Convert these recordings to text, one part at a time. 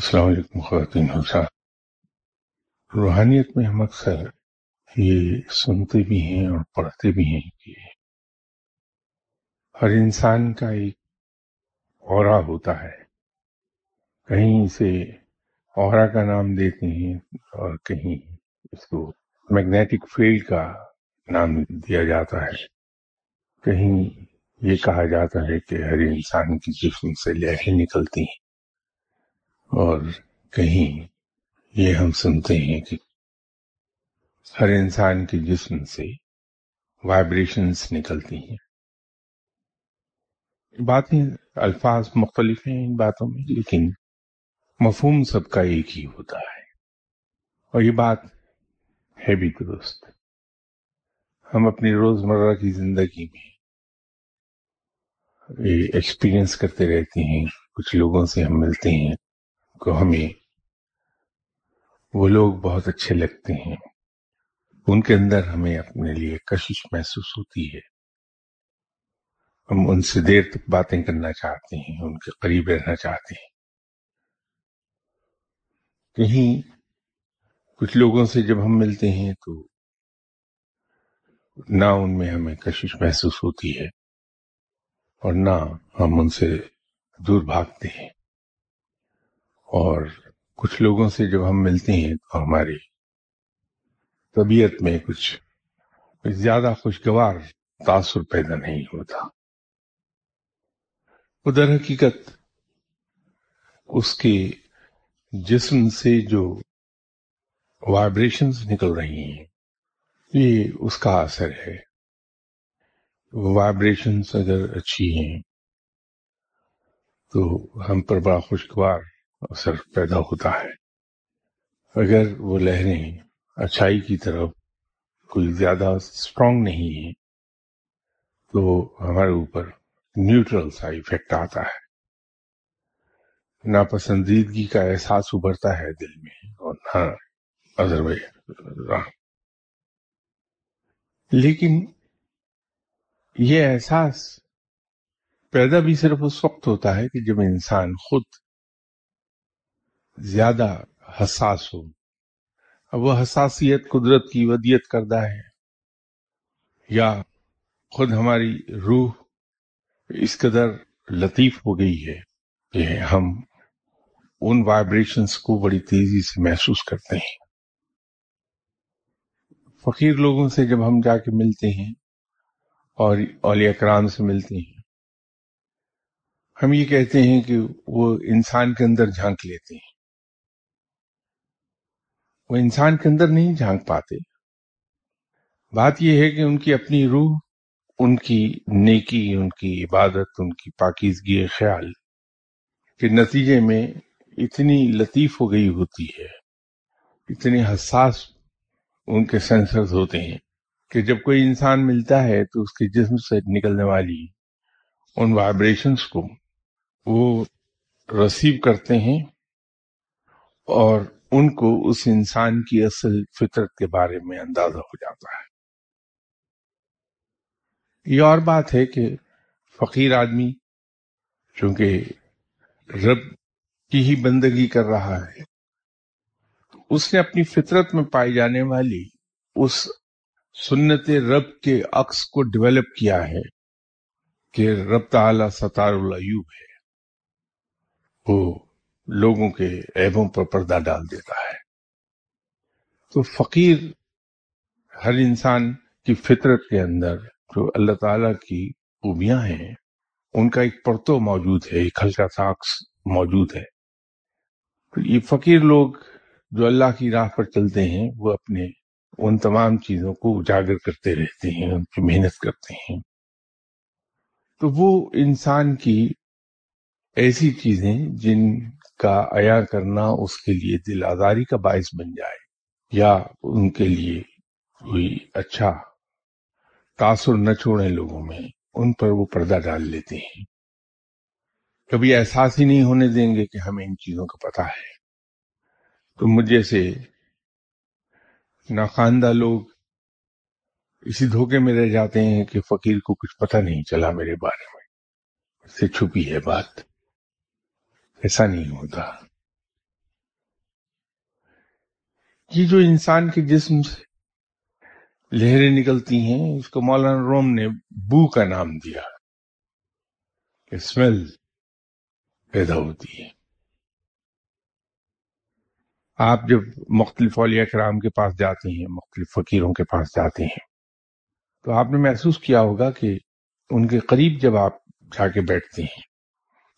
السلام علیکم خواتین حسین روحانیت میں ہم اکثر یہ سنتے بھی ہیں اور پڑھتے بھی ہیں کہ ہر انسان کا ایک اورا ہوتا ہے۔ کہیں اسے اورا کا نام دیتے ہیں اور کہیں اس کو میگنیٹک فیلڈ کا نام دیا جاتا ہے۔ کہیں یہ کہا جاتا ہے کہ ہر انسان کی جسم سے لہریں نکلتی ہیں۔ اور کہیں یہ ہم سنتے ہیں کہ ہر انسان کے جسم سے وائبریشنز نکلتی ہیں۔ باتیں الفاظ مختلف ہیں ان باتوں میں، لیکن مفہوم سب کا ایک ہی ہوتا ہے۔ اور یہ بات ہے بھی درست۔ ہم اپنی روزمرہ کی زندگی میں ایکسپیرئنس کرتے رہتے ہیں، کچھ لوگوں سے ہم ملتے ہیں۔ کو ہمیں وہ لوگ بہت اچھے لگتے ہیں۔ ان کے اندر ہمیں اپنے لیے کشش محسوس ہوتی ہے۔ ہم ان سے دیر تک باتیں کرنا چاہتے ہیں، ان کے قریب رہنا چاہتے ہیں۔ کہیں کچھ لوگوں سے جب ہم ملتے ہیں تو نہ ان میں ہمیں کشش محسوس ہوتی ہے اور نہ ہم ان سے دور بھاگتے ہیں۔ اور کچھ لوگوں سے جب ہم ملتے ہیں تو ہماری طبیعت میں کچھ زیادہ خوشگوار تاثر پیدا نہیں ہوتا۔ ادھر حقیقت اس کے جسم سے جو وائبریشنز نکل رہی ہیں، یہ اس کا اثر ہے۔ وائبریشنز اگر اچھی ہیں تو ہم پر بڑا خوشگوار اثر پیدا ہوتا ہے۔ اگر وہ لہریں اچھائی کی طرف کوئی زیادہ اسٹرانگ نہیں ہے تو ہمارے اوپر نیوٹرل سا افیکٹ آتا ہے۔ ناپسندیدگی کا احساس ابھرتا ہے دل میں۔ اور ہاں، نہ لیکن یہ احساس پیدا بھی صرف اس وقت ہوتا ہے کہ جب انسان خود زیادہ حساس ہو اب وہ حساسیت قدرت کی ودیت کردہ ہے۔ یا خود ہماری روح اس قدر لطیف ہو گئی ہے کہ ہم ان وائبریشنز کو بڑی تیزی سے محسوس کرتے ہیں۔ فقیر لوگوں سے جب ہم جا کے ملتے ہیں اور اولیاء کرام سے ملتے ہیں، ہم یہ کہتے ہیں کہ وہ انسان کے اندر جھانک لیتے ہیں۔ وہ انسان کے اندر نہیں جھانک پاتے۔ بات یہ ہے کہ ان کی اپنی روح، ان کی نیکی، ان کی عبادت، ان کی پاکیزگی خیال کے نتیجے میں اتنی لطیف ہو گئی ہوتی ہے، اتنی حساس ان کے سینسرز ہوتے ہیں کہ جب کوئی انسان ملتا ہے تو اس کے جسم سے نکلنے والی ان وائبریشنز کو وہ رسیو کرتے ہیں اور ان کو اس انسان کی اصل فطرت کے بارے میں اندازہ ہو جاتا ہے۔ یہ اور بات ہے کہ فقیر آدمی چونکہ رب کی ہی بندگی کر رہا ہے، اس نے اپنی فطرت میں پائی جانے والی اس سنت رب کے عکس کو ڈیولپ کیا ہے کہ رب تعالی ستار العیوب ہے۔ وہ لوگوں کے عیبوں پر پردہ ڈال دیتا ہے۔ تو فقیر ہر انسان کی فطرت کے اندر جو اللہ تعالی کی خوبیاں ہیں، ان کا ایک پرتو موجود ہے، ایک ہلکا ساکس موجود ہے۔ تو یہ فقیر لوگ جو اللہ کی راہ پر چلتے ہیں، وہ اپنے ان تمام چیزوں کو اجاگر کرتے رہتے ہیں، ان کی محنت کرتے ہیں۔ تو وہ انسان کی ایسی چیزیں جن کا عیا کرنا اس کے لیے دل آزاری کا باعث بن جائے یا ان کے لیے کوئی اچھا تاثر نہ چھوڑے لوگوں میں، ان پر وہ پردہ ڈال لیتے ہیں۔ کبھی احساس ہی نہیں ہونے دیں گے کہ ہمیں ان چیزوں کا پتہ ہے۔ تو مجھے سے ناخواندہ لوگ اسی دھوکے میں رہ جاتے ہیں کہ فقیر کو کچھ پتہ نہیں چلا میرے بارے میں۔ سے چھپی ہے بات۔ ایسا نہیں ہوتا۔ یہ جو انسان کے جسم سے لہریں نکلتی ہیں، اس کو مولانا روم نے بو کا نام دیا۔ کہ اسمیل پیدا ہوتی ہے۔ آپ جب مختلف اولیاء کرام کے پاس جاتے ہیں، مختلف فقیروں کے پاس جاتے ہیں، تو آپ نے محسوس کیا ہوگا کہ ان کے قریب جب آپ جا کے بیٹھتے ہیں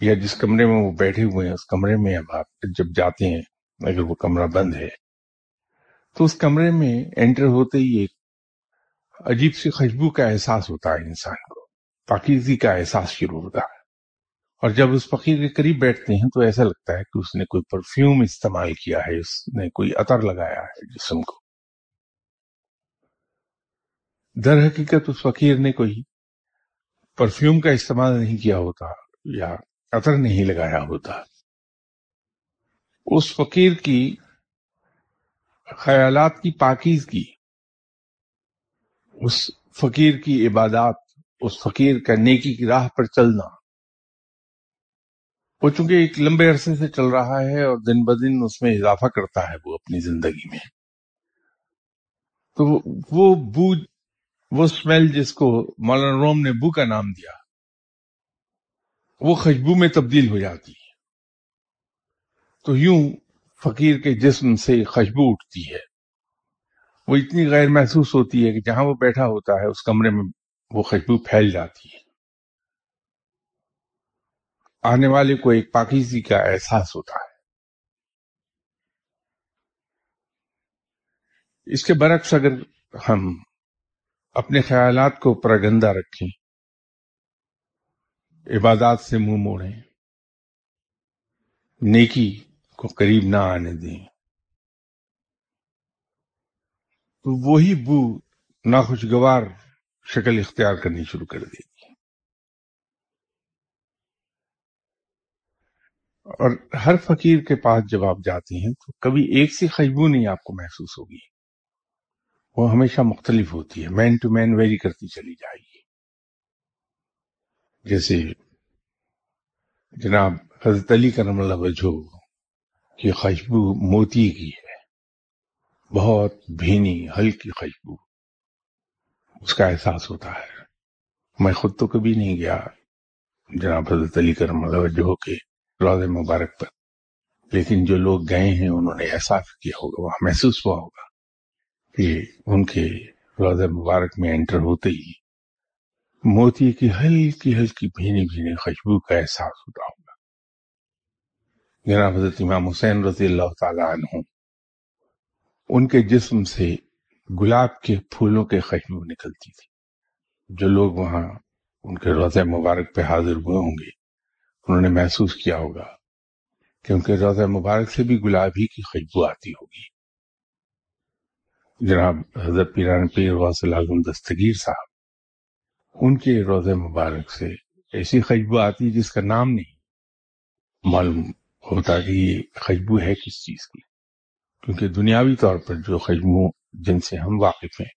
یا جس کمرے میں وہ بیٹھے ہوئے ہیں، اس کمرے میں اب آپ جب جاتے ہیں، اگر وہ کمرہ بند ہے، تو اس کمرے میں انٹر ہوتے ہی ایک عجیب سی خوشبو کا احساس ہوتا ہے انسان کو پاکیزی کا احساس شروع ہوتا ہے۔ اور جب اس فقیر کے قریب بیٹھتے ہیں، تو ایسا لگتا ہے کہ اس نے کوئی پرفیوم استعمال کیا ہے، اس نے کوئی عطر لگایا ہے جسم کو۔ در حقیقت اس فقیر نے کوئی پرفیوم کا استعمال نہیں کیا ہوتا یا عطر نہیں لگایا ہوتا۔ اس فقیر کی خیالات کی پاکیز کی اس فقیر کی عبادات، اس فقیر کا نیکی کی راہ پر چلنا۔ وہ چونکہ ایک لمبے عرصے سے چل رہا ہے اور دن بدن اس میں اضافہ کرتا ہے وہ اپنی زندگی میں۔ تو وہ بو، وہ اسمیل جس کو مولانا روم نے بو کا نام دیا وہ خوشبو میں تبدیل ہو جاتی ہے۔ تو یوں فقیر کے جسم سے خوشبو اٹھتی ہے۔ وہ اتنی غیر محسوس ہوتی ہے کہ جہاں وہ بیٹھا ہوتا ہے، اس کمرے میں وہ خوشبو پھیل جاتی ہے۔ آنے والے کو ایک پاکیزی کا احساس ہوتا ہے۔ اس کے برعکس اگر ہم اپنے خیالات کو پرگندہ رکھیں عبادات سے منہ مو موڑیں۔ نیکی کو قریب نہ آنے دیں۔ تو وہی بو ناخوشگوار شکل اختیار کرنی شروع کر دے گی۔ اور ہر فقیر کے پاس جب آپ جاتے ہیں تو کبھی ایک سی خوشبو نہیں آپ کو محسوس ہوگی۔ وہ ہمیشہ مختلف ہوتی ہے مین ٹو مین ویری کرتی چلی جائے گی۔ جیسے جناب حضرت علی کرم اللہ وجہ کی خوشبو موتی کی ہے۔ بہت بھینی، ہلکی خوشبو۔ اس کا احساس ہوتا ہے۔ میں خود تو کبھی نہیں گیا جناب حضرت علی کرم اللہ وجہ کے روز مبارک پر۔ لیکن جو لوگ گئے ہیں، انہوں نے احساس کیا ہوگا، وہاں محسوس ہوا ہوگا کہ ان کے روز مبارک میں انٹر ہوتے ہی موتی کی ہلکی ہلکی بھینی بھینی خوشبو کا احساس ہوتا ہوگا۔ جناب حضرت امام حسین رضی اللہ تعالیٰ عنہ، ان کے جسم سے گلاب کے پھولوں کے خوشبو نکلتی تھی۔ جو لوگ وہاں ان کے روزہ مبارک پہ حاضر ہوئے ہوں گے، انہوں نے محسوس کیا ہوگا کہ ان کے روزہ مبارک سے بھی گلابی کی خوشبو آتی ہوگی۔ جناب حضرت پیران پیر واصل اعظم دستگیر صاحب ان کے روز مبارک سے ایسی خوشبو آتی جس کا نام نہیں معلوم ہوتا کہ یہ خوشبو ہے کس چیز کی۔ کیونکہ دنیاوی طور پر جو خوشبو جن سے ہم واقف ہیں،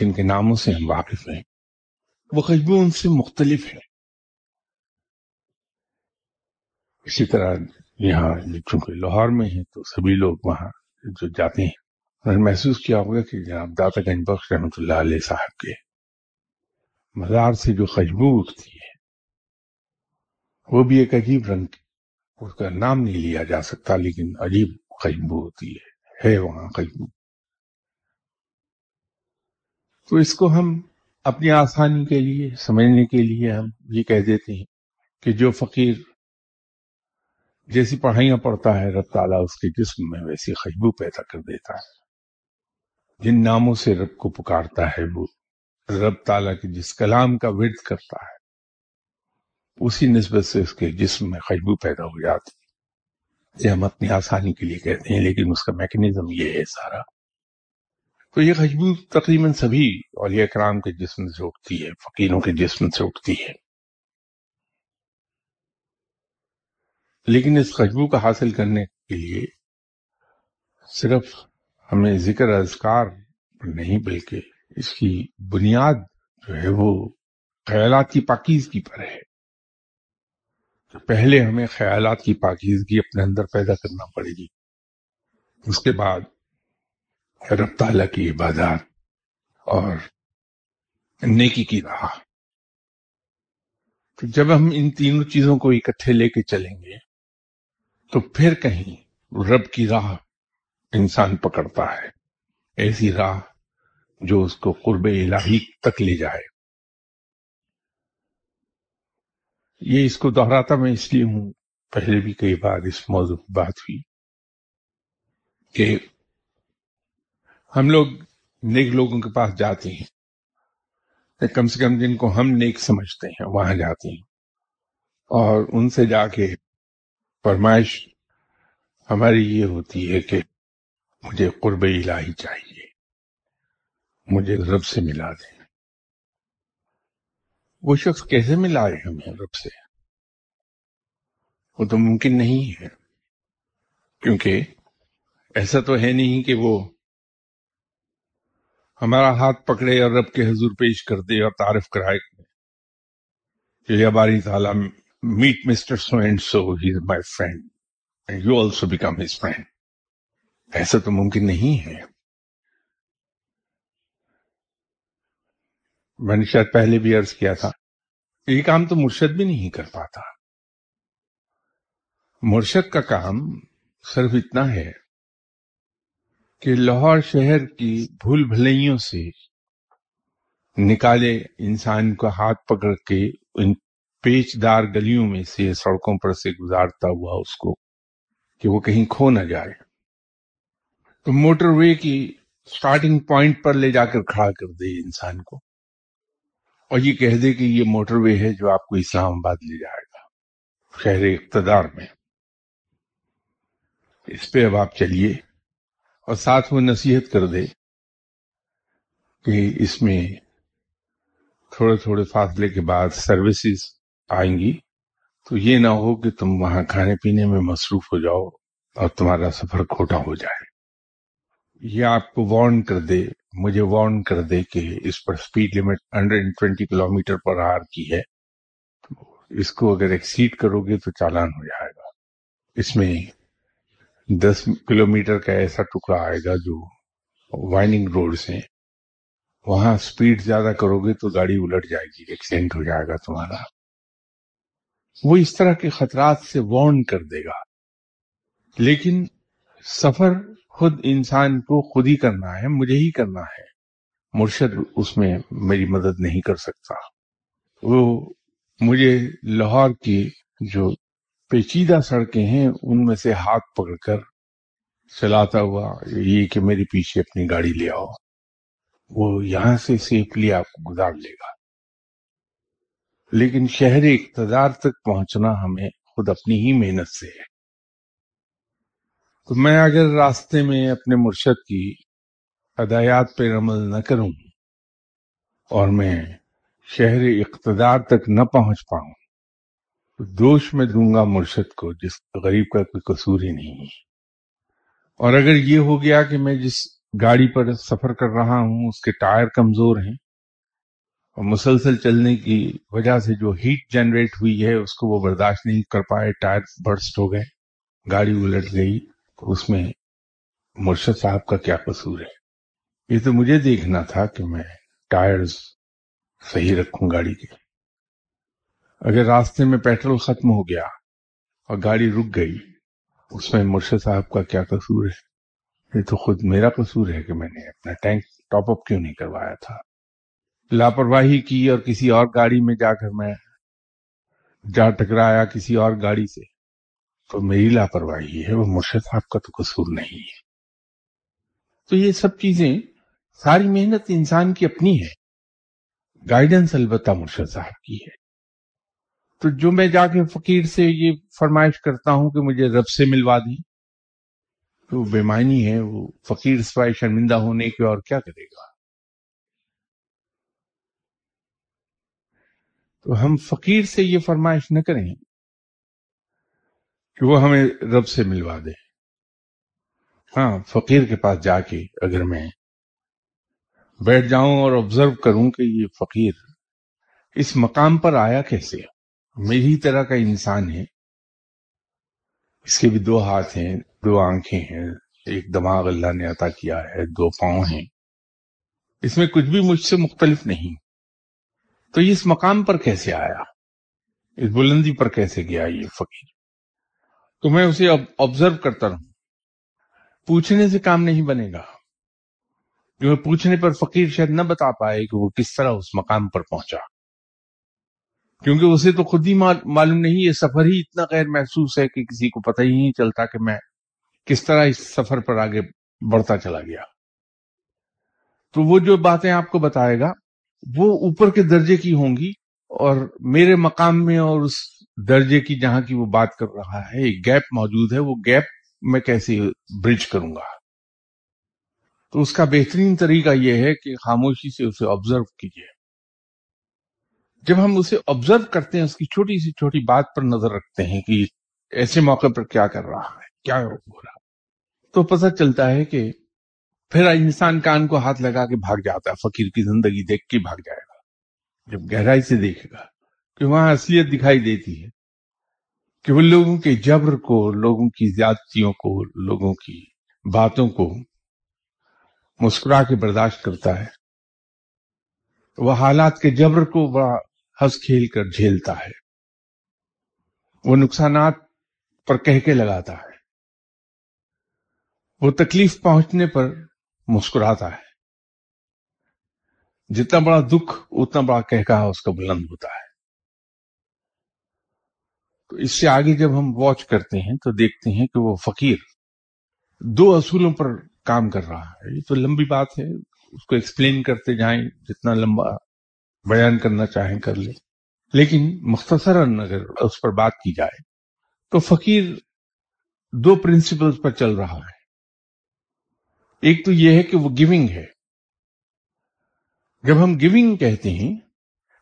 جن کے ناموں سے ہم واقف ہیں، وہ خوشبو ان سے مختلف ہے اسی طرح یہاں چونکہ لاہور میں ہیں تو سبھی لوگ وہاں جو جاتے ہیں میں نے محسوس کیا ہوگا کہ جناب داتا گنج بخش رحمۃ اللہ علیہ صاحب کے مزار سے جو خوشبو اٹھتی ہے، وہ بھی ایک عجیب رنگ اس کا نام نہیں لیا جا سکتا، لیکن عجیب خوشبو ہوتی ہے ہے وہاں خوشبو تو اس کو ہم اپنی آسانی کے لیے، سمجھنے کے لیے ہم یہ کہہ دیتے ہیں کہ جو فقیر جیسی پڑھائیاں پڑھتا ہے، رب تعالیٰ اس کے جسم میں ویسی خوشبو پیدا کر دیتا ہے۔ جن ناموں سے رب کو پکارتا ہے، وہ رب تعالیٰ کے جس کلام کا ورد کرتا ہے، اسی نسبت سے اس کے جسم میں خوشبو پیدا ہو جاتی یہ ہم اپنی آسانی کے لیے کہتے ہیں، لیکن اس کا میکنزم یہ ہے سارا۔ تو یہ خوشبو تقریباً سبھی اولیاء کرام کے جسم سے اٹھتی ہے، فقیروں کے جسم سے اٹھتی ہے۔ لیکن اس خوشبو کا حاصل کرنے کے لیے صرف ہمیں ذکر اذکار نہیں، بلکہ اس کی بنیاد جو ہے وہ خیالات کی پاکیزگی پر ہے۔ تو پہلے ہمیں خیالات کی پاکیزگی اپنے اندر پیدا کرنا پڑے گی۔ اس کے بعد رب تعالیٰ کی عبادات اور نیکی کی راہ۔ تو جب ہم ان تینوں چیزوں کو اکٹھے لے کے چلیں گے، تو پھر کہیں رب کی راہ انسان پکڑتا ہے۔ ایسی راہ جو اس کو قرب الہی تک لے جائے۔ یہ اس کو دہراتا میں اس لیے ہوں، پہلے بھی کئی بار اس موضوع کی بات ہوئی کہ ہم لوگ نیک لوگوں کے پاس جاتے ہیں، کم سے کم جن کو ہم نیک سمجھتے ہیں وہاں جاتے ہیں۔ اور ان سے جا کے فرمائش ہماری یہ ہوتی ہے کہ مجھے قرب الہی چاہیے۔ مجھے رب سے ملا دیں۔ وہ شخص کیسے ملائے ہمیں رب سے؟ وہ تو ممکن نہیں ہے۔ کیونکہ ایسا تو ہے نہیں کہ وہ ہمارا ہاتھ پکڑے اور رب کے حضور پیش کر دے اور تعارف کرائے۔ کہ یا باری تعالیٰ meet mister so and so he is my friend you also become his friend ایسا تو ممکن نہیں ہے۔ میں نے شاید پہلے بھی عرض کیا تھا، یہ کام تو مرشد بھی نہیں کر پاتا۔ مرشد کا کام صرف اتنا ہے کہ لاہور شہر کی بھول بھلائیوں سے نکالے انسان کو ہاتھ پکڑ کے ان پیچ دار گلیوں میں سے سڑکوں پر سے گزارتا ہوا اس کو کہ وہ کہیں کھو نہ جائے۔ تو موٹر وے کی سٹارٹنگ پوائنٹ پر لے جا کر کھڑا کر دے انسان کو۔ اور یہ کہہ دے کہ یہ موٹر وے ہے جو آپ کو اسلام آباد لے جائے گا شہر اقتدار میں۔ اس پہ اب آپ چلیے اور ساتھ وہ نصیحت کر دے کہ اس میں تھوڑے تھوڑے فاصلے کے بعد سروسز آئیں گی۔ تو یہ نہ ہو کہ تم وہاں کھانے پینے میں مصروف ہو جاؤ اور تمہارا سفر کھوٹا ہو جائے۔ یہ آپ کو وارن کر دے، مجھے وارن کر دے کہ اس پر speed limit hundred twenty kilometre per are کی ہے۔ اس کو اگر ایکسیڈ کرو گے تو چالان ہو جائے گا۔ اس میں دس کلو میٹر کا ایسا ٹکڑا آئے گا جو وائننگ روڈز ہیں۔ وہاں سپیڈ زیادہ کرو گے تو گاڑی الٹ جائے گی ایکسیڈنٹ ہو جائے گا تمہارا۔ وہ اس طرح کے خطرات سے وارن کر دے گا۔ لیکن سفر خود انسان کو خود ہی کرنا ہے، مجھے ہی کرنا ہے۔ مرشد اس میں میری مدد نہیں کر سکتا۔ وہ مجھے لاہور کی جو پیچیدہ سڑکیں ہیں، ان میں سے ہاتھ پکڑ کر چلاتا ہوا، یہ کہ میری پیچھے اپنی گاڑی لے آؤ۔ وہ یہاں سے سیفلی آپ کو گزار لے گا۔ لیکن شہر اقتدار تک پہنچنا ہمیں خود اپنی ہی محنت سے ہے۔ تو میں اگر راستے میں اپنے مرشد کی ہدایات پہ عمل نہ کروں اور میں شہر اقتدار تک نہ پہنچ پاؤں، تو دوش میں دوں گا مرشد کو جس غریب کا کوئی قصور ہی نہیں ہے۔ اور اگر یہ ہو گیا کہ میں جس گاڑی پر سفر کر رہا ہوں، اس کے ٹائر کمزور ہیں اور مسلسل چلنے کی وجہ سے جو ہیٹ جنریٹ ہوئی ہے، اس کو وہ برداشت نہیں کر پائے، ٹائر برسٹ ہو گئے، گاڑی الٹ گئی۔ تو اس میں مرشد صاحب کا کیا قصور ہے؟ یہ تو مجھے دیکھنا تھا کہ میں ٹائرز صحیح رکھوں گاڑی کے اگر راستے میں پیٹرول ختم ہو گیا اور گاڑی رک گئی، اس میں مرشد صاحب کا کیا قصور ہے؟ یہ تو خود میرا قصور ہے کہ میں نے اپنا ٹینک ٹاپ اپ کیوں نہیں کروایا تھا۔ لاپرواہی کی اور کسی اور گاڑی میں جا کر میں جا ٹکرایا کسی اور گاڑی سے۔ تو میری لاپرواہی ہے وہ مرشد صاحب کا تو قصور نہیں ہے۔ تو یہ سب چیزیں ساری محنت انسان کی اپنی ہے گائیڈنس البتہ مرشد صاحب کی ہے۔ تو جو میں جا کے فقیر سے یہ فرمائش کرتا ہوں کہ مجھے رب سے ملوا دیں، تو بے معنی ہے، وہ فقیر سوائے شرمندہ ہونے کے اور کیا کرے گا؟ تو ہم فقیر سے یہ فرمائش نہ کریں۔ کہ وہ ہمیں رب سے ملوا دے۔ ہاں فقیر کے پاس جا کے اگر میں بیٹھ جاؤں اور آبزرو کروں کہ یہ فقیر اس مقام پر آیا کیسے؟ میری طرح کا انسان ہے۔ اس کے بھی دو ہاتھ ہیں، دو آنکھیں ہیں، ایک دماغ اللہ نے عطا کیا ہے، دو پاؤں ہیں۔ اس میں کچھ بھی مجھ سے مختلف نہیں۔ تو یہ اس مقام پر کیسے آیا؟ اس بلندی پر کیسے گیا یہ فقیر؟ تو میں اسے آبزرو کرتا رہوں۔ پوچھنے سے کام نہیں بنے گا۔ جو پوچھنے پر فقیر شاید نہ بتا پائے کہ وہ کس طرح اس مقام پر پہنچا۔ کیونکہ اسے تو خود ہی معلوم نہیں، یہ سفر ہی اتنا غیر محسوس ہے کہ کسی کو پتہ ہی نہیں چلتا کہ میں کس طرح اس سفر پر آگے بڑھتا چلا گیا۔ تو وہ جو باتیں آپ کو بتائے گا، وہ اوپر کے درجے کی ہوں گی اور میرے مقام میں اور اس درجے کی جہاں کی وہ بات کر رہا ہے، ایک گیپ موجود ہے، وہ گیپ میں کیسے برج کروں گا؟ تو اس کا بہترین طریقہ یہ ہے کہ خاموشی سے اسے آبزرو کیجیے جب ہم اسے آبزرو کرتے ہیں، اس کی چھوٹی سی چھوٹی بات پر نظر رکھتے ہیں کہ ایسے موقع پر کیا کر رہا ہے، کیا ہو رہا تو پتہ چلتا ہے کہ پھر انسان کان کو ہاتھ لگا کے بھاگ جاتا ہے، فقیر کی زندگی دیکھ کے بھاگ جائے گا۔ جب گہرائی سے دیکھے گا کہ وہاں اصلیت دکھائی دیتی ہے کہ وہ لوگوں کے جبر کو، لوگوں کی زیادتیوں کو، لوگوں کی باتوں کو مسکرا کے برداشت کرتا ہے۔ وہ حالات کے جبر کو بڑا ہنس کھیل کر جھیلتا ہے۔ وہ نقصانات پر کہہ کے لگاتا ہے۔ وہ تکلیف پہنچنے پر مسکراتا ہے۔ جتنا بڑا دکھ، اتنا بڑا کہہ کہا اس کا بلند ہوتا ہے۔ اس سے آگے جب ہم واچ کرتے ہیں تو دیکھتے ہیں کہ وہ فقیر دو اصولوں پر کام کر رہا ہے۔ یہ تو لمبی بات ہے، اس کو ایکسپلین کرتے جائیں، جتنا لمبا بیان کرنا چاہیں کر لیں۔ لیکن مختصراً اگر اس پر بات کی جائے تو فقیر دو پرنسپل پر چل رہا ہے۔ ایک تو یہ ہے کہ وہ گیونگ ہے۔ جب ہم گیونگ کہتے ہیں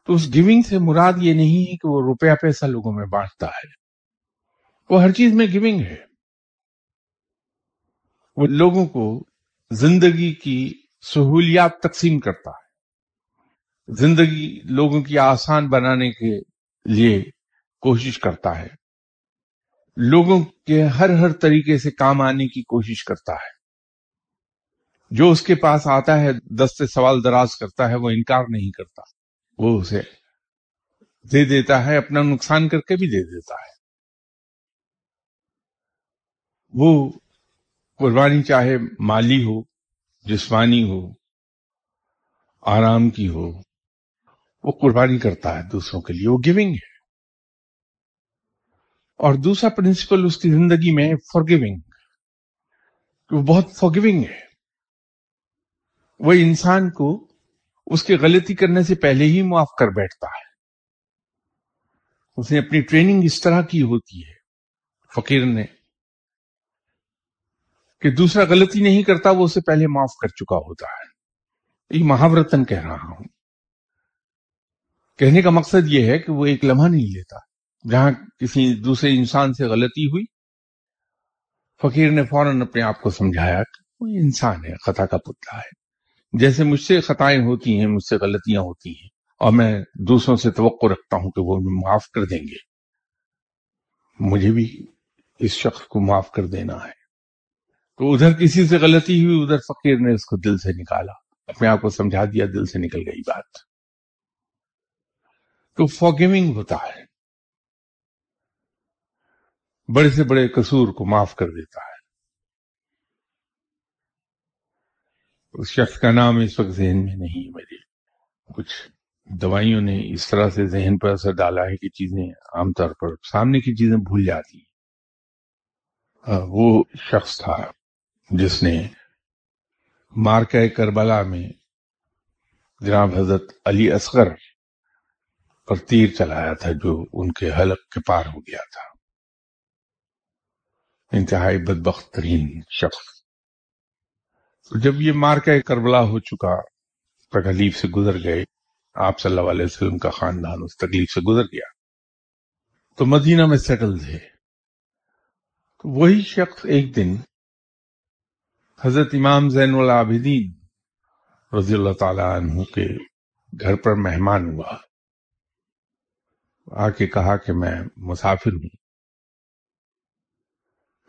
تو اس گیونگ سے مراد یہ نہیں ہے کہ وہ روپیہ پیسہ لوگوں میں بانٹتا ہے۔ وہ ہر چیز میں گیونگ ہے۔ وہ لوگوں کو زندگی کی سہولیات تقسیم کرتا ہے۔ زندگی لوگوں کی آسان بنانے کے لیے کوشش کرتا ہے۔ لوگوں کے ہر ہر طریقے سے کام آنے کی کوشش کرتا ہے۔ جو اس کے پاس آتا ہے دس سے سوال دراز کرتا ہے، وہ انکار نہیں کرتا۔ وہ اسے دے دیتا ہے، اپنا نقصان کر کے بھی دے دیتا ہے۔ وہ قربانی چاہے مالی ہو، جسمانی ہو، آرام کی ہو، وہ قربانی کرتا ہے دوسروں کے لیے، وہ گیونگ ہے۔ اور دوسرا پرنسپل اس کی زندگی میں فار گیونگ وہ بہت فار گیونگ ہے۔ وہ انسان کو اس کے غلطی کرنے سے پہلے ہی معاف کر بیٹھتا ہے۔ اس نے اپنی ٹریننگ اس طرح کی ہوتی ہے، فقیر نے، کہ دوسرا غلطی نہیں کرتا، وہ اسے پہلے معاف کر چکا ہوتا ہے۔ یہ محاورتن کہہ رہا ہوں۔ کہنے کا مقصد یہ ہے کہ وہ ایک لمحہ نہیں لیتا، جہاں کسی دوسرے انسان سے غلطی ہوئی۔ فقیر نے فوراً اپنے آپ کو سمجھایا کہ وہ انسان ہے، خطا کا پتلا ہے۔ جیسے مجھ سے خطائیں ہوتی ہیں، مجھ سے غلطیاں ہوتی ہیں، اور میں دوسروں سے توقع رکھتا ہوں کہ وہ معاف کر دیں گے۔ مجھے بھی اس شخص کو معاف کر دینا ہے۔ تو ادھر کسی سے غلطی ہوئی، ادھر فقیر نے اس کو دل سے نکالا۔ اپنے آپ کو سمجھا دیا، دل سے نکل گئی بات۔ تو فوگیونگ ہوتا ہے۔ بڑے سے بڑے قصور کو معاف کر دیتا ہے۔ اس شخص کا نام اس وقت ذہن میں نہیں میری کچھ دوائیوں نے اس طرح سے ذہن پر اثر ڈالا ہے کہ چیزیں عام طور پر سامنے کی چیزیں بھول جاتی وہ شخص تھا جس نے مارکہ کربلا میں جناب حضرت علی اصغر پر تیر چلایا تھا جو ان کے حلق کے پار ہو گیا تھا۔ انتہائی بدبخت ترین شخص۔ تو جب یہ مارکہ کربلا ہو چکا، تکلیف سے گزر گئے، آپ صلی اللہ علیہ وسلم کا خاندان اس تکلیف سے گزر گیا۔ تو مدینہ میں سیٹل تھے تو وہی شخص ایک دن حضرت امام زین العابدین رضی اللہ تعالی عنہ کے گھر پر مہمان ہوا۔ آ کے کہا کہ میں مسافر ہوں۔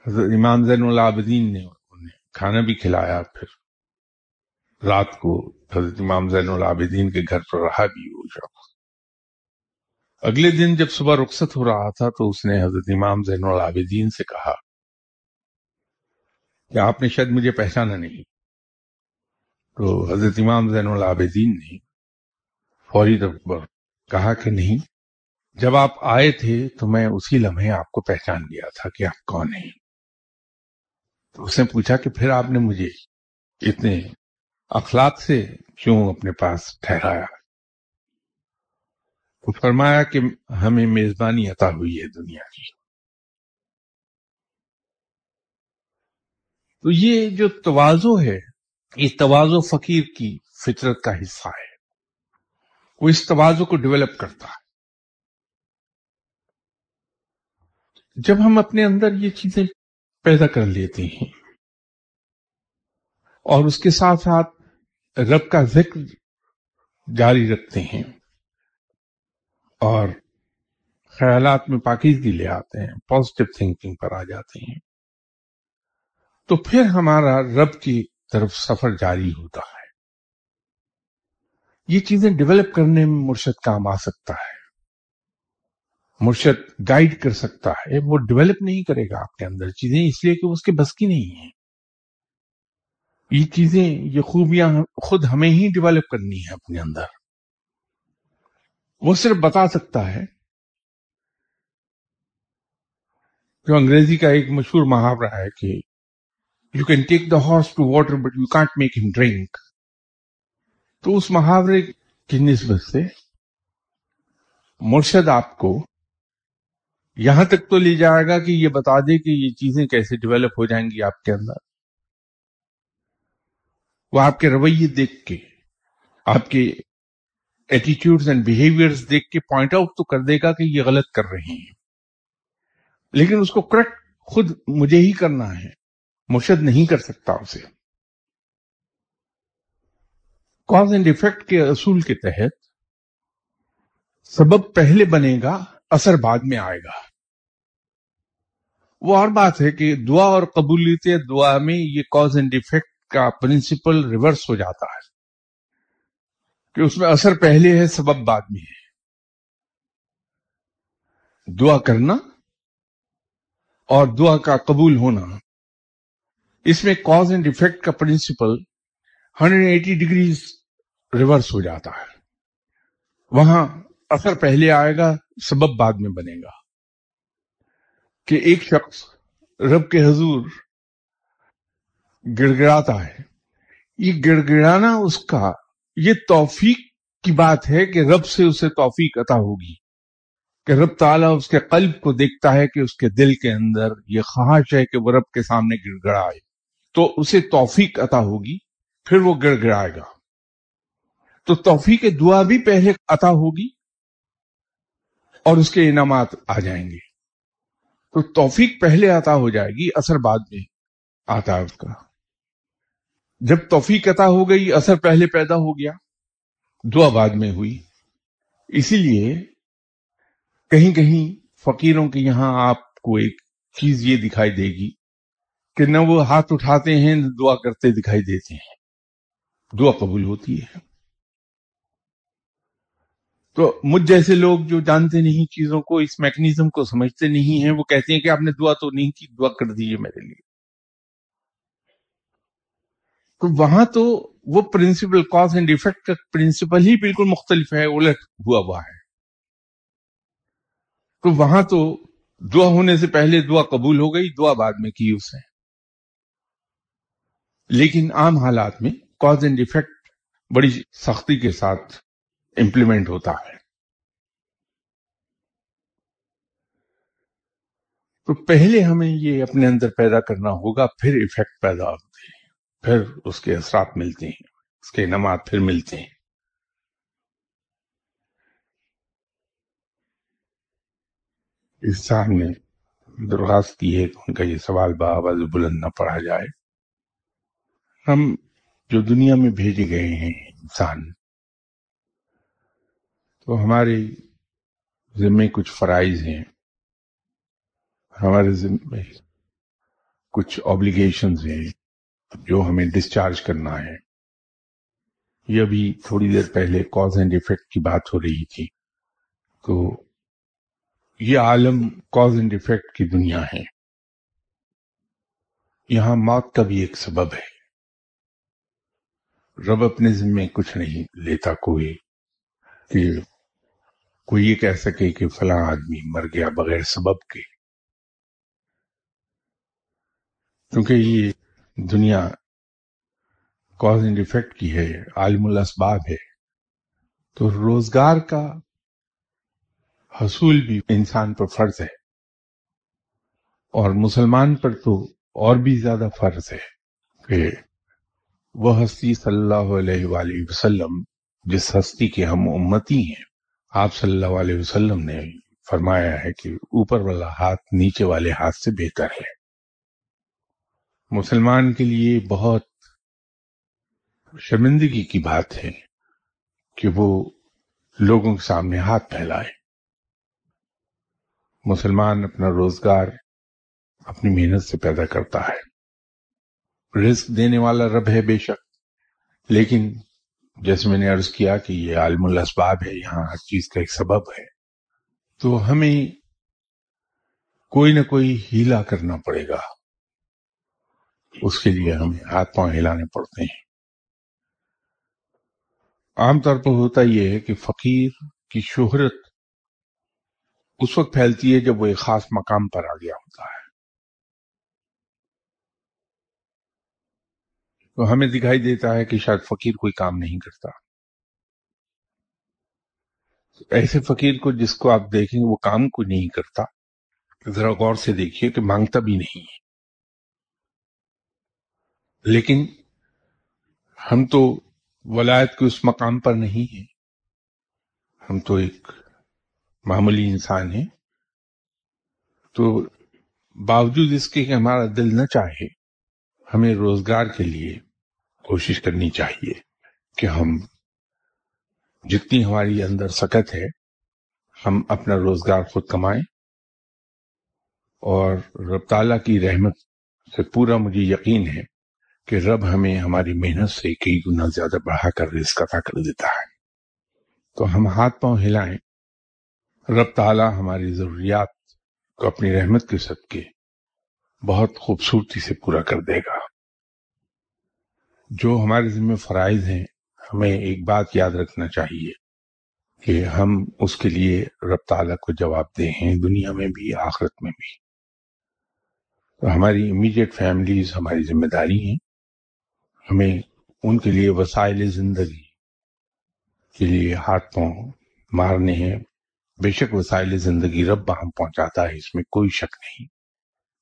حضرت امام زین العابدین نے کھانا بھی کھلایا، پھر رات کو حضرت امام زین العابدین کے گھر پر رہا بھی وہ شخص اگلے دن جب صبح رخصت ہو رہا تھا تو اس نے حضرت امام زین العابدین سے کہا کہ آپ نے شاید مجھے پہچانا نہیں۔ تو حضرت امام زین العابدین نے فوری طور پر کہا کہ نہیں، جب آپ آئے تھے تو میں اسی لمحے آپ کو پہچان گیا تھا کہ آپ کون ہیں۔ تو اس نے پوچھا کہ پھر آپ نے مجھے اتنے اخلاق سے کیوں اپنے پاس ٹھہرایا؟ تو فرمایا کہ ہمیں میزبانی عطا ہوئی ہے دنیا کی۔ تو یہ جو توازو ہے، یہ توازو فقیر کی فطرت کا حصہ ہے۔ وہ اس توازو کو ڈیولپ کرتا ہے۔ جب ہم اپنے اندر یہ چیزیں پیدا کر لیتے ہیں۔ اور اس کے ساتھ ساتھ رب کا ذکر جاری رکھتے ہیں اور خیالات میں پاکیزگی لے آتے ہیں پازیٹو تھنکنگ پر آ جاتے ہیں۔ تو پھر ہمارا رب کی طرف سفر جاری ہوتا ہے۔ یہ چیزیں ڈیولپ کرنے میں مرشد کام آ سکتا ہے۔ مرشد گائیڈ کر سکتا ہے، وہ ڈیولپ نہیں کرے گا آپ کے اندر چیزیں، اس لیے کہ اس کے بس کی نہیں ہیں۔ یہ چیزیں، یہ خوبیاں خود ہمیں ہی ڈیولپ کرنی ہے اپنے اندر۔ وہ صرف بتا سکتا ہے جو انگریزی کا ایک مشہور محاورہ ہے کہ you can take the horse to water but you can't make him drink تو اس محاورے کی نسبت سے مرشد آپ کو یہاں تک تو لے جائے گا کہ یہ بتا دے کہ یہ چیزیں کیسے ڈیولپ ہو جائیں گی آپ کے اندر۔ وہ آپ کے رویے دیکھ کے، آپ کے ایٹیٹیوڈ اینڈ بہیویئر دیکھ کے پوائنٹ آؤٹ تو کر دے گا کہ یہ غلط کر رہے ہیں۔ لیکن اس کو کریکٹ خود مجھے ہی کرنا ہے۔ مرشد نہیں کر سکتا اسے۔ کاز اینڈ افیکٹ کے اصول کے تحت سبب پہلے بنے گا، اثر بعد میں آئے گا۔ وہ اور بات ہے کہ دعا اور قبولیت دعا میں یہ کاز اینڈ افیکٹ کا پرنسپل ریورس ہو جاتا ہے کہ اس میں اثر پہلے ہے، سبب بعد میں ہے۔ دعا کرنا اور دعا کا قبول ہونا، اس میں کاز اینڈ افیکٹ کا پرنسپل 180 ڈگریز ریورس ہو جاتا ہے۔ وہاں اثر پہلے آئے گا، سبب بعد میں بنے گا۔ کہ ایک شخص رب کے حضور گڑ گڑاتا ہے۔ یہ گڑ گڑانا اس کا، یہ توفیق کی بات ہے کہ رب سے اسے توفیق عطا ہوگی۔ کہ رب تعالیٰ اس کے قلب کو دیکھتا ہے کہ اس کے دل کے اندر یہ خواہش ہے کہ وہ رب کے سامنے گڑ گڑائے تو اسے توفیق عطا ہوگی، پھر وہ گڑ گڑائے گا۔ تو توفیق دعا بھی پہلے عطا ہوگی اور اس کے انعامات آ جائیں گے۔ تو توفیق پہلے عطا ہو جائے گی، اثر بعد میں آتا ہے اس کا۔ جب توفیق عطا ہو گئی، اثر پہلے پیدا ہو گیا، دعا بعد میں ہوئی۔ اسی لیے کہیں کہیں فقیروں کے یہاں آپ کو ایک چیز یہ دکھائی دے گی کہ نہ وہ ہاتھ اٹھاتے ہیں، نہ دعا کرتے دکھائی دیتے ہیں۔ دعا قبول ہوتی ہے۔ تو مجھ جیسے لوگ جو جانتے نہیں چیزوں کو، اس میکنیزم کو سمجھتے نہیں ہیں، وہ کہتے ہیں کہ آپ نے دعا تو نہیں کی، دعا کر دیجیے میرے لیے۔ تو وہاں تو وہ پرنسپل کاز اینڈ افیکٹ کا پرنسپل ہی بالکل مختلف ہے، الٹ ہوا ہوا ہے۔ تو وہاں تو دعا ہونے سے پہلے دعا قبول ہو گئی، دعا بعد میں کی اس نے۔ لیکن عام حالات میں کاز اینڈ افیکٹ بڑی سختی کے ساتھ امپلیمنٹ ہوتا ہے۔ تو پہلے ہمیں یہ اپنے اندر پیدا کرنا ہوگا، پھر افیکٹ پیدا ہوتے ہیں، پھر اس کے اثرات ملتے ہیں، اس کے انعامات پھر ملتے ہیں۔ اس صاحب نے درخواست کی ہے کہ ان کا یہ سوال بآواز بلند نہ پڑھا جائے۔ ہم جو دنیا میں بھیجے گئے ہیں انسان تو ہمارے ذمے کچھ فرائض ہیں۔ ہمارے ذمے کچھ آبلیگیشنز ہیں جو ہمیں ڈسچارج کرنا ہے۔ یہ ابھی تھوڑی دیر پہلے کاز اینڈ افیکٹ کی بات ہو رہی تھی۔ تو یہ عالم کاز اینڈ افیکٹ کی دنیا ہے۔ یہاں موت کا بھی ایک سبب ہے۔ رب اپنے ذمے کچھ نہیں لیتا کوئی کہ کوئی یہ کہہ سکے کہ فلاں آدمی مر گیا بغیر سبب کے۔ کیونکہ یہ دنیا کاز اینڈ افیکٹ کی ہے، عالم الاسباب ہے۔ تو روزگار کا حصول بھی انسان پر فرض ہے۔ اور مسلمان پر تو اور بھی زیادہ فرض ہے کہ وہ ہستی صلی اللہ علیہ وآلہ وسلم، جس ہستی کے ہم امتی ہیں آپ صلی اللہ علیہ وسلم نے فرمایا ہے کہ اوپر والا ہاتھ نیچے والے ہاتھ سے بہتر ہے۔ مسلمان کے لیے بہت شرمندگی کی بات ہے کہ وہ لوگوں کے سامنے ہاتھ پھیلائے۔ مسلمان اپنا روزگار اپنی محنت سے پیدا کرتا ہے۔ رزق دینے والا رب ہے بے شک، لیکن جیسے میں نے عرض کیا کہ یہ عالم الاسباب ہے، یہاں ہر چیز کا ایک سبب ہے۔ تو ہمیں کوئی نہ کوئی ہیلا کرنا پڑے گا۔ اس کے لیے ہمیں ہاتھ پاؤں ہلانے پڑتے ہیں۔ عام طور پر ہوتا یہ ہے کہ فقیر کی شہرت اس وقت پھیلتی ہے جب وہ ایک خاص مقام پر آ گیا ہوتا ہے۔ تو ہمیں دکھائی دیتا ہے کہ شاید فقیر کوئی کام نہیں کرتا۔ ایسے فقیر کو جس کو آپ دیکھیں وہ کام کوئی نہیں کرتا۔ ذرا غور سے دیکھیے کہ مانگتا بھی نہیں ہے۔ لیکن ہم تو ولایت کے اس مقام پر نہیں ہیں۔ ہم تو ایک معمولی انسان ہیں۔ تو باوجود اس کے کہ ہمارا دل نہ چاہے، ہمیں روزگار کے لیے کوشش کرنی چاہیے کہ ہم جتنی ہماری اندر سکت ہے، ہم اپنا روزگار خود کمائیں۔ اور رب تعالیٰ کی رحمت سے پورا مجھے یقین ہے کہ رب ہمیں ہماری محنت سے کئی گنا زیادہ بڑھا کر رزق عطا کر دیتا ہے۔ تو ہم ہاتھ پاؤں ہلائیں۔ رب تعالی ہماری ضروریات کو اپنی رحمت کے صدقے بہت خوبصورتی سے پورا کر دے گا۔ جو ہمارے ذمہ فرائض ہیں، ہمیں ایک بات یاد رکھنا چاہیے کہ ہم اس کے لیے رب تعالیٰ کو جواب دے ہیں، دنیا میں بھی، آخرت میں بھی۔ تو ہماری امیڈیٹ فیملیز ہماری ذمہ داری ہیں۔ ہمیں ان کے لیے وسائل زندگی کے لیے ہاتھ پاؤں مارنے ہیں۔ بے شک وسائل زندگی رب ہم پہنچاتا ہے، اس میں کوئی شک نہیں،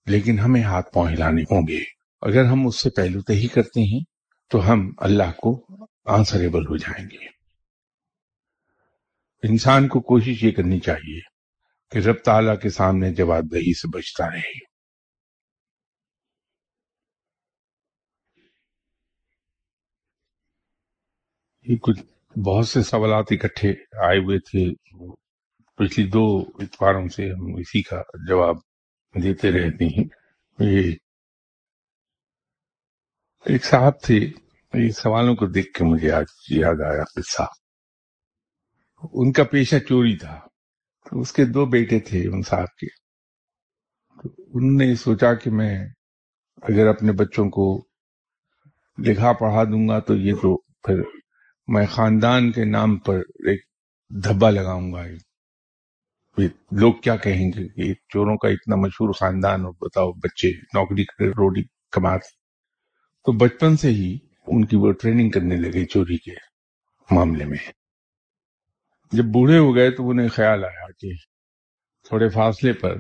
لیکن ہمیں ہاتھ پاؤں ہلانے ہوں گے۔ اگر ہم اس سے پہلو ہی کرتے ہیں تو ہم اللہ کو آنسریبل ہو جائیں گے۔ انسان کو کوشش یہ کرنی چاہیے کہ رب تعالیٰ کے سامنے جواب دہی سے بچتا رہے۔ یہ کچھ بہت سے سوالات اکٹھے آئے ہوئے تھے۔ پچھلی دو اتواروں سے ہم اسی کا جواب دیتے رہتے ہیں۔ یہ ایک صاحب تھے یہ سوالوں کو دیکھ کے مجھے آج یاد آیا، قصہ۔ ان کا پیشہ چوری تھا اس کے دو بیٹے تھے ان صاحب کے۔ انہوں نے سوچا کہ میں اگر اپنے بچوں کو لکھا پڑھا دوں گا تو یہ تو پھر میں خاندان کے نام پر ایک دھبا لگاؤں گا۔ لوگ کیا کہیں گے؟ کہ چوروں کا اتنا مشہور خاندان اور بتاؤ، بچے نوکری روٹی کماتے تو بچپن سے ہی ان کی وہ ٹریننگ کرنے لگے چوری کے معاملے میں۔ جب بوڑھے ہو گئے تو انہیں خیال آیا کہ تھوڑے فاصلے پر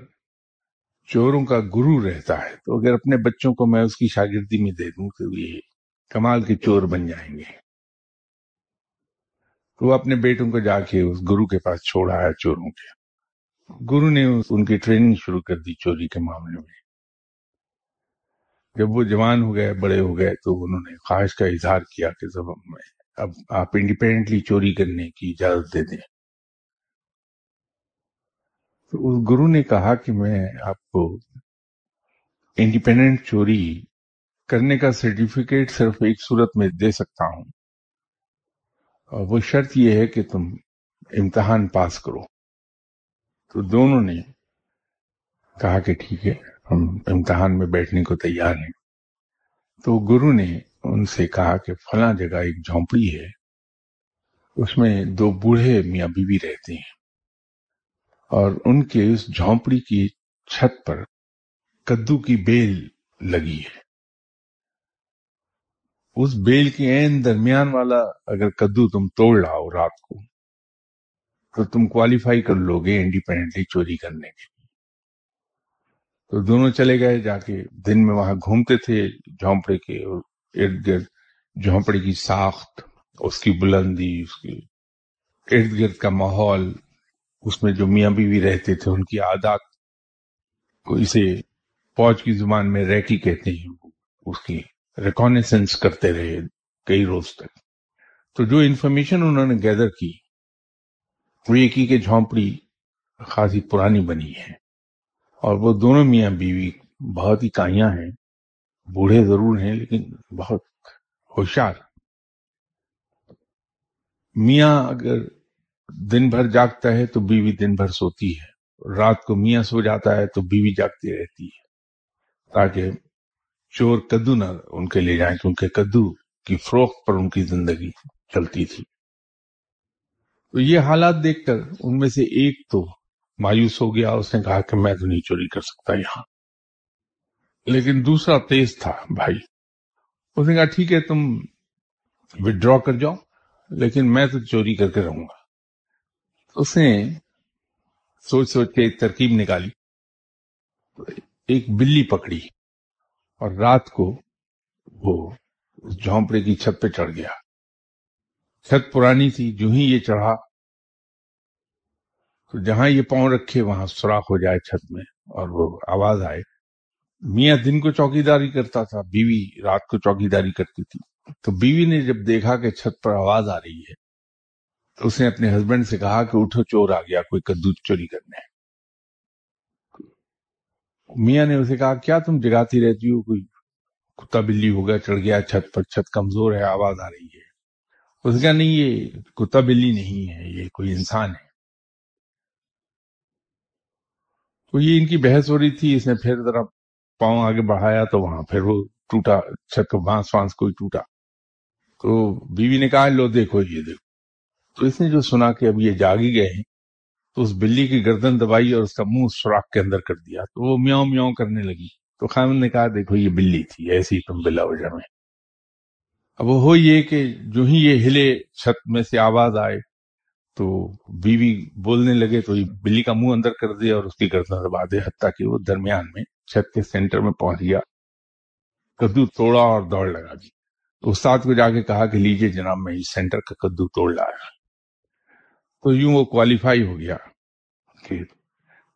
چوروں کا گرو رہتا ہے۔ تو اگر اپنے بچوں کو میں اس کی شاگردی میں دے دوں تو یہ کمال کے چور بن جائیں گے۔ تو وہ اپنے بیٹوں کو جا کے اس گرو کے پاس چھوڑ آیا چوروں کے۔ گرو نے ان کی ٹریننگ شروع کر دی چوری کے معاملے میں۔ جب وہ جوان ہو گئے، بڑے ہو گئے، تو انہوں نے خواہش کا اظہار کیا کہ جب میں، اب آپ انڈیپینڈنٹلی چوری کرنے کی اجازت دے دیں۔ تو اس گرو نے کہا کہ میں آپ کو انڈیپینڈنٹ چوری کرنے کا سرٹیفکیٹ صرف ایک صورت میں دے سکتا ہوں۔ اور وہ شرط یہ ہے کہ تم امتحان پاس کرو۔ تو دونوں نے کہا کہ ٹھیک ہے۔ ہم امتحان میں بیٹھنے کو تیار ہیں۔ تو گرو نے ان سے کہا کہ فلاں جگہ ایک جھونپڑی ہے۔ اس میں دو بوڑھے میاں بیوی رہتے ہیں۔ اور ان کے اس جھونپڑی کی چھت پر کدو کی بیل لگی ہے۔ اس بیل کے عین درمیان والا اگر کدو تم توڑ لاؤ رات کو، تو تم کوالیفائی کر لو گے انڈیپینڈنٹلی چوری کرنے کے۔ تو دونوں چلے گئے، جا کے دن میں وہاں گھومتے تھے جھونپڑے کے، اور ارد گرد جھونپڑے کی ساخت، اس کی بلندی، اس کی ارد گرد کا ماحول، اس میں جو میاں بیوی رہتے تھے، ان کی عادات کو اسے فوج کی زبان میں ریکی کہتے ہیں اس کی ریکانیسنس کرتے رہے کئی روز تک۔ تو جو انفارمیشن انہوں نے گیدر کی، وہ یہ کی کہ جھونپڑی خاصی پرانی بنی ہے۔ اور وہ دونوں میاں بیوی بہت ہی کائیاں ہیں، بوڑھے ضرور ہیں لیکن بہت ہوشیار میاں اگر دن بھر جاگتا ہے تو بیوی دن بھر سوتی ہے، رات کو میاں سو جاتا ہے تو بیوی جاگتی رہتی ہے۔ تاکہ چور کدو نہ ان کے لے جائیں کیونکہ کدو کی فروخت پر ان کی زندگی چلتی تھی۔ تو یہ حالات دیکھ کر ان میں سے ایک تو مایوس ہو گیا، اس نے کہا کہ میں تو نہیں چوری کر سکتا یہاں۔ لیکن دوسرا تیز تھا، بھائی۔ اس نے کہا، ٹھیک ہے، تم ودرا کر جاؤ، لیکن میں تو چوری کر کے رہوں گا۔ اس نے سوچ سوچ کے ایک ترکیب نکالی۔ ایک بلی پکڑی اور رات کو وہ جھونپڑے کی چھت پہ چڑھ گیا۔ چھت پرانی تھی، جو ہی یہ چڑھا تو جہاں یہ پاؤں رکھے، وہاں سوراخ ہو جائے چھت میں اور وہ آواز آئے۔ میاں دن کو چوکی داری کرتا تھا، بیوی رات کو چوکی داری کرتی تھی۔ تو بیوی نے جب دیکھا کہ چھت پر آواز آ رہی ہے، تو اس نے اپنے ہسبینڈ سے کہا کہ اٹھو، چور آ گیا، کوئی کدو چوری کرنے۔ میاں نے اسے کہا، کیا تم جگاتی رہتی ہو؟ کوئی کتا بلی ہو گیا، چڑھ گیا چھت پر، چھت کمزور ہے، آواز آ رہی ہے۔ اس کا نہیں، یہ کتا بلی نہیں ہے، یہ کوئی انسان ہے تو یہ ان کی بحث ہو رہی تھی، اس نے پھر ذرا پاؤں آگے بڑھایا تو وہاں پھر وہ ٹوٹا، چھت کو بانس وانس کوئی ٹوٹا۔ تو بیوی نے کہا، لو دیکھو، یہ دیکھو۔ تو اس نے جو سنا کہ اب یہ جاگی گئے ہیں، تو اس بلی کی گردن دبائی اور اس کا منہ سوراخ کے اندر کر دیا۔ تو وہ میاؤں میاؤں کرنے لگی۔ تو خامن نے کہا، دیکھو، یہ بلی تھی ایسی تم بلا وجہ میں۔ اب وہ ہو یہ کہ جو ہی یہ ہلے چھت میں سے آواز آئے تو بیوی بولنے لگے تو بلی کا منہ اندر کر دیا اور اس کی گردن دبا دے، حتیٰ کہ وہ درمیان میں چھت کے سینٹر میں پہنچ گیا۔ کدو توڑا اور دوڑ لگا دی۔ تو استاد کو جا کے کہا کہ لیجیے جناب، میں اس سینٹر کا کدو توڑ لایا تو یوں وہ کوالیفائی ہو گیا کہ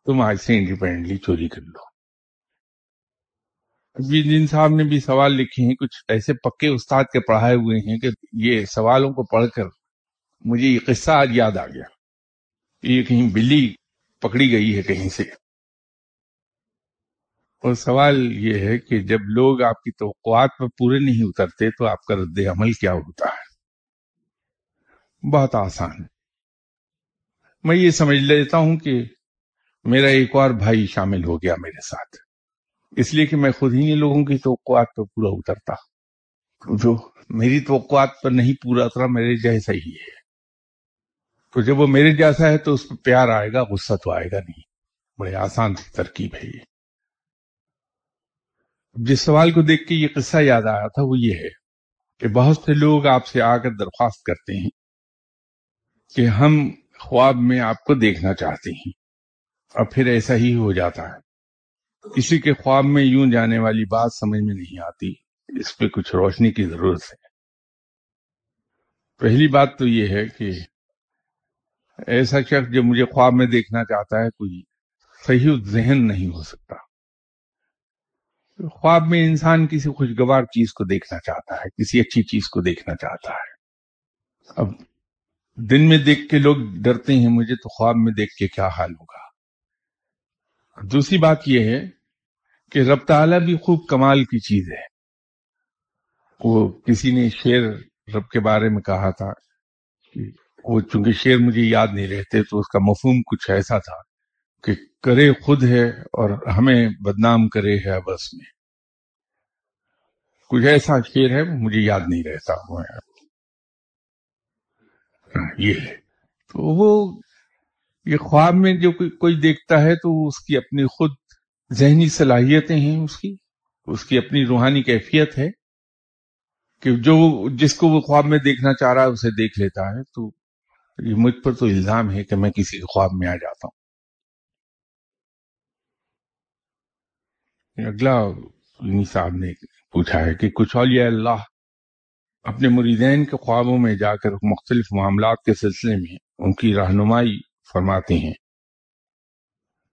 تم آج سے انڈیپینڈنٹلی چوری کر لو۔ جن صاحب نے بھی سوال لکھے ہیں، کچھ ایسے پکے استاد کے پڑھائے ہوئے ہیں کہ یہ سوالوں کو پڑھ کر مجھے یہ قصہ آج یاد آ گیا۔ یہ کہیں بلی پکڑی گئی ہے کہیں سے۔ اور سوال یہ ہے کہ جب لوگ آپ کی توقعات پر پورے نہیں اترتے تو آپ کا رد عمل کیا ہوتا ہے؟ بہت آسان۔ میں یہ سمجھ لیتا ہوں کہ میرا ایک اور بھائی شامل ہو گیا میرے ساتھ۔ اس لیے کہ میں خود ہی لوگوں کی توقعات پر پورا اترتا۔ جو میری توقعات پر نہیں پورا اترا، میرے جیسا ہی ہے۔ تو جب وہ میرے جیسا ہے تو اس پہ پیار آئے گا، غصہ تو آئے گا نہیں۔ بڑے آسان ترکیب ہے یہ۔ جس سوال کو دیکھ کے یہ قصہ یاد آیا تھا وہ یہ ہے کہ بہت سے لوگ آپ سے آ کر درخواست کرتے ہیں کہ ہم خواب میں آپ کو دیکھنا چاہتے ہیں۔ اور پھر ایسا ہی ہو جاتا ہے۔ کسی کے خواب میں یوں جانے والی بات سمجھ میں نہیں آتی۔ اس پہ کچھ روشنی کی ضرورت ہے۔ پہلی بات تو یہ ہے کہ ایسا شخص جو مجھے خواب میں دیکھنا چاہتا ہے، کوئی صحیح ذہن نہیں ہو سکتا۔ خواب میں انسان کسی خوشگوار چیز کو دیکھنا چاہتا ہے، کسی اچھی چیز کو دیکھنا چاہتا ہے۔ اب دن میں دیکھ کے لوگ ڈرتے ہیں، مجھے تو خواب میں دیکھ کے کیا حال ہوگا۔ دوسری بات یہ ہے کہ رب تعالیٰ بھی خوب کمال کی چیز ہے۔ وہ کسی نے شیر رب کے بارے میں کہا تھا کہ وہ چونکہ شیر مجھے یاد نہیں رہتے تو اس کا مفہوم کچھ ایسا تھا کہ کرے خود ہے اور ہمیں بدنام کرے ہے بس میں۔ کچھ ایسا شیر ہے مجھے یاد نہیں رہتا، وہ ہاں، یہ ہے۔ تو وہ، یہ خواب میں جو کوئی دیکھتا ہے تو اس کی اپنی خود ذہنی صلاحیتیں ہیں اس کی اس کی اپنی روحانی کیفیت ہے کہ جو جس کو وہ خواب میں دیکھنا چاہ رہا ہے اسے دیکھ لیتا ہے تو یہ مجھ پر تو الزام ہے کہ میں کسی کے خواب میں آ جاتا ہوں۔ اگلا صاحب نے پوچھا ہے کہ کچھ اولیاء اللہ اپنے مریدین کے خوابوں میں جا کر مختلف معاملات کے سلسلے میں ان کی رہنمائی فرماتے ہیں۔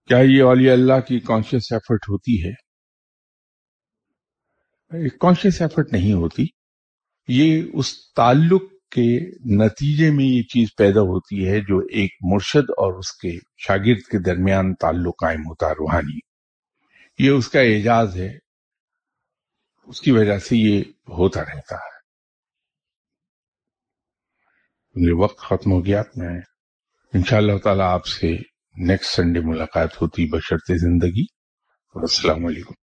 کیا یہ اولیاء اللہ کی کانشیس ایفرٹ ہوتی ہے؟ کانشیس ایفرٹ نہیں ہوتی۔ یہ اس تعلق کے نتیجے میں یہ چیز پیدا ہوتی ہے جو ایک مرشد اور اس کے شاگرد کے درمیان تعلق قائم ہوتا ہے روحانی۔ یہ اس کا اعجاز ہے۔ اس کی وجہ سے یہ ہوتا رہتا ہے۔ وقت ختم ہو گیا۔ میں ان شاء اللہ تعالیٰ آپ سے نیکسٹ سنڈے ملاقات ہوتی بشرط زندگی۔ السلام علیکم۔